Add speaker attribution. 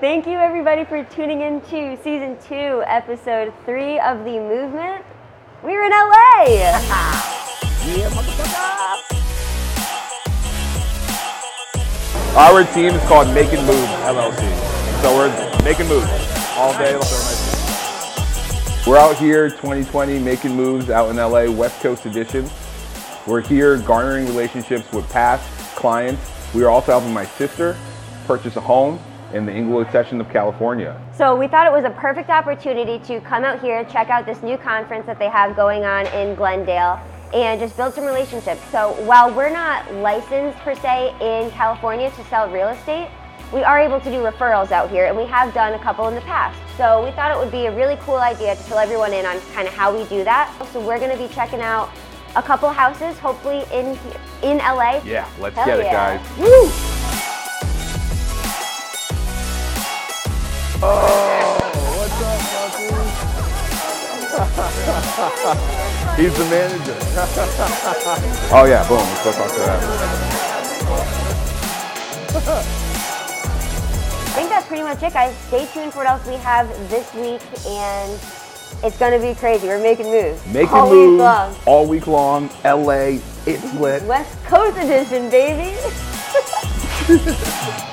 Speaker 1: Thank you, everybody, for tuning in to season two, episode three of The Movement. We're in LA!
Speaker 2: Our team is called Making Moves LLC. So we're making moves all day. We're out here 2020 making moves out in LA, West Coast edition. We're here garnering relationships with past clients. We are also helping my sister purchase a home in the Inglewood section of California.
Speaker 1: So we thought it was a perfect opportunity to come out here, check out this new conference that they have going on in Glendale, and just build some relationships. So while we're not licensed per se in California to sell real estate, we are able to do referrals out here, and we have done a couple in the past. So we thought it would be a really cool idea to fill everyone in on kind of how we do that. So we're going to be checking out a couple houses, hopefully in in LA.
Speaker 2: Yeah, let's
Speaker 1: Hell
Speaker 2: get it, guys.
Speaker 1: Woo!
Speaker 2: Oh, what's up, He's the manager. oh yeah, boom. Let's go talk to that.
Speaker 1: I think that's pretty much it, guys. Stay tuned for what else we have this week, and it's going to be crazy. We're making moves.
Speaker 2: Making
Speaker 1: all
Speaker 2: moves
Speaker 1: week long.
Speaker 2: all week long. LA, it's lit.
Speaker 1: West Coast edition, baby.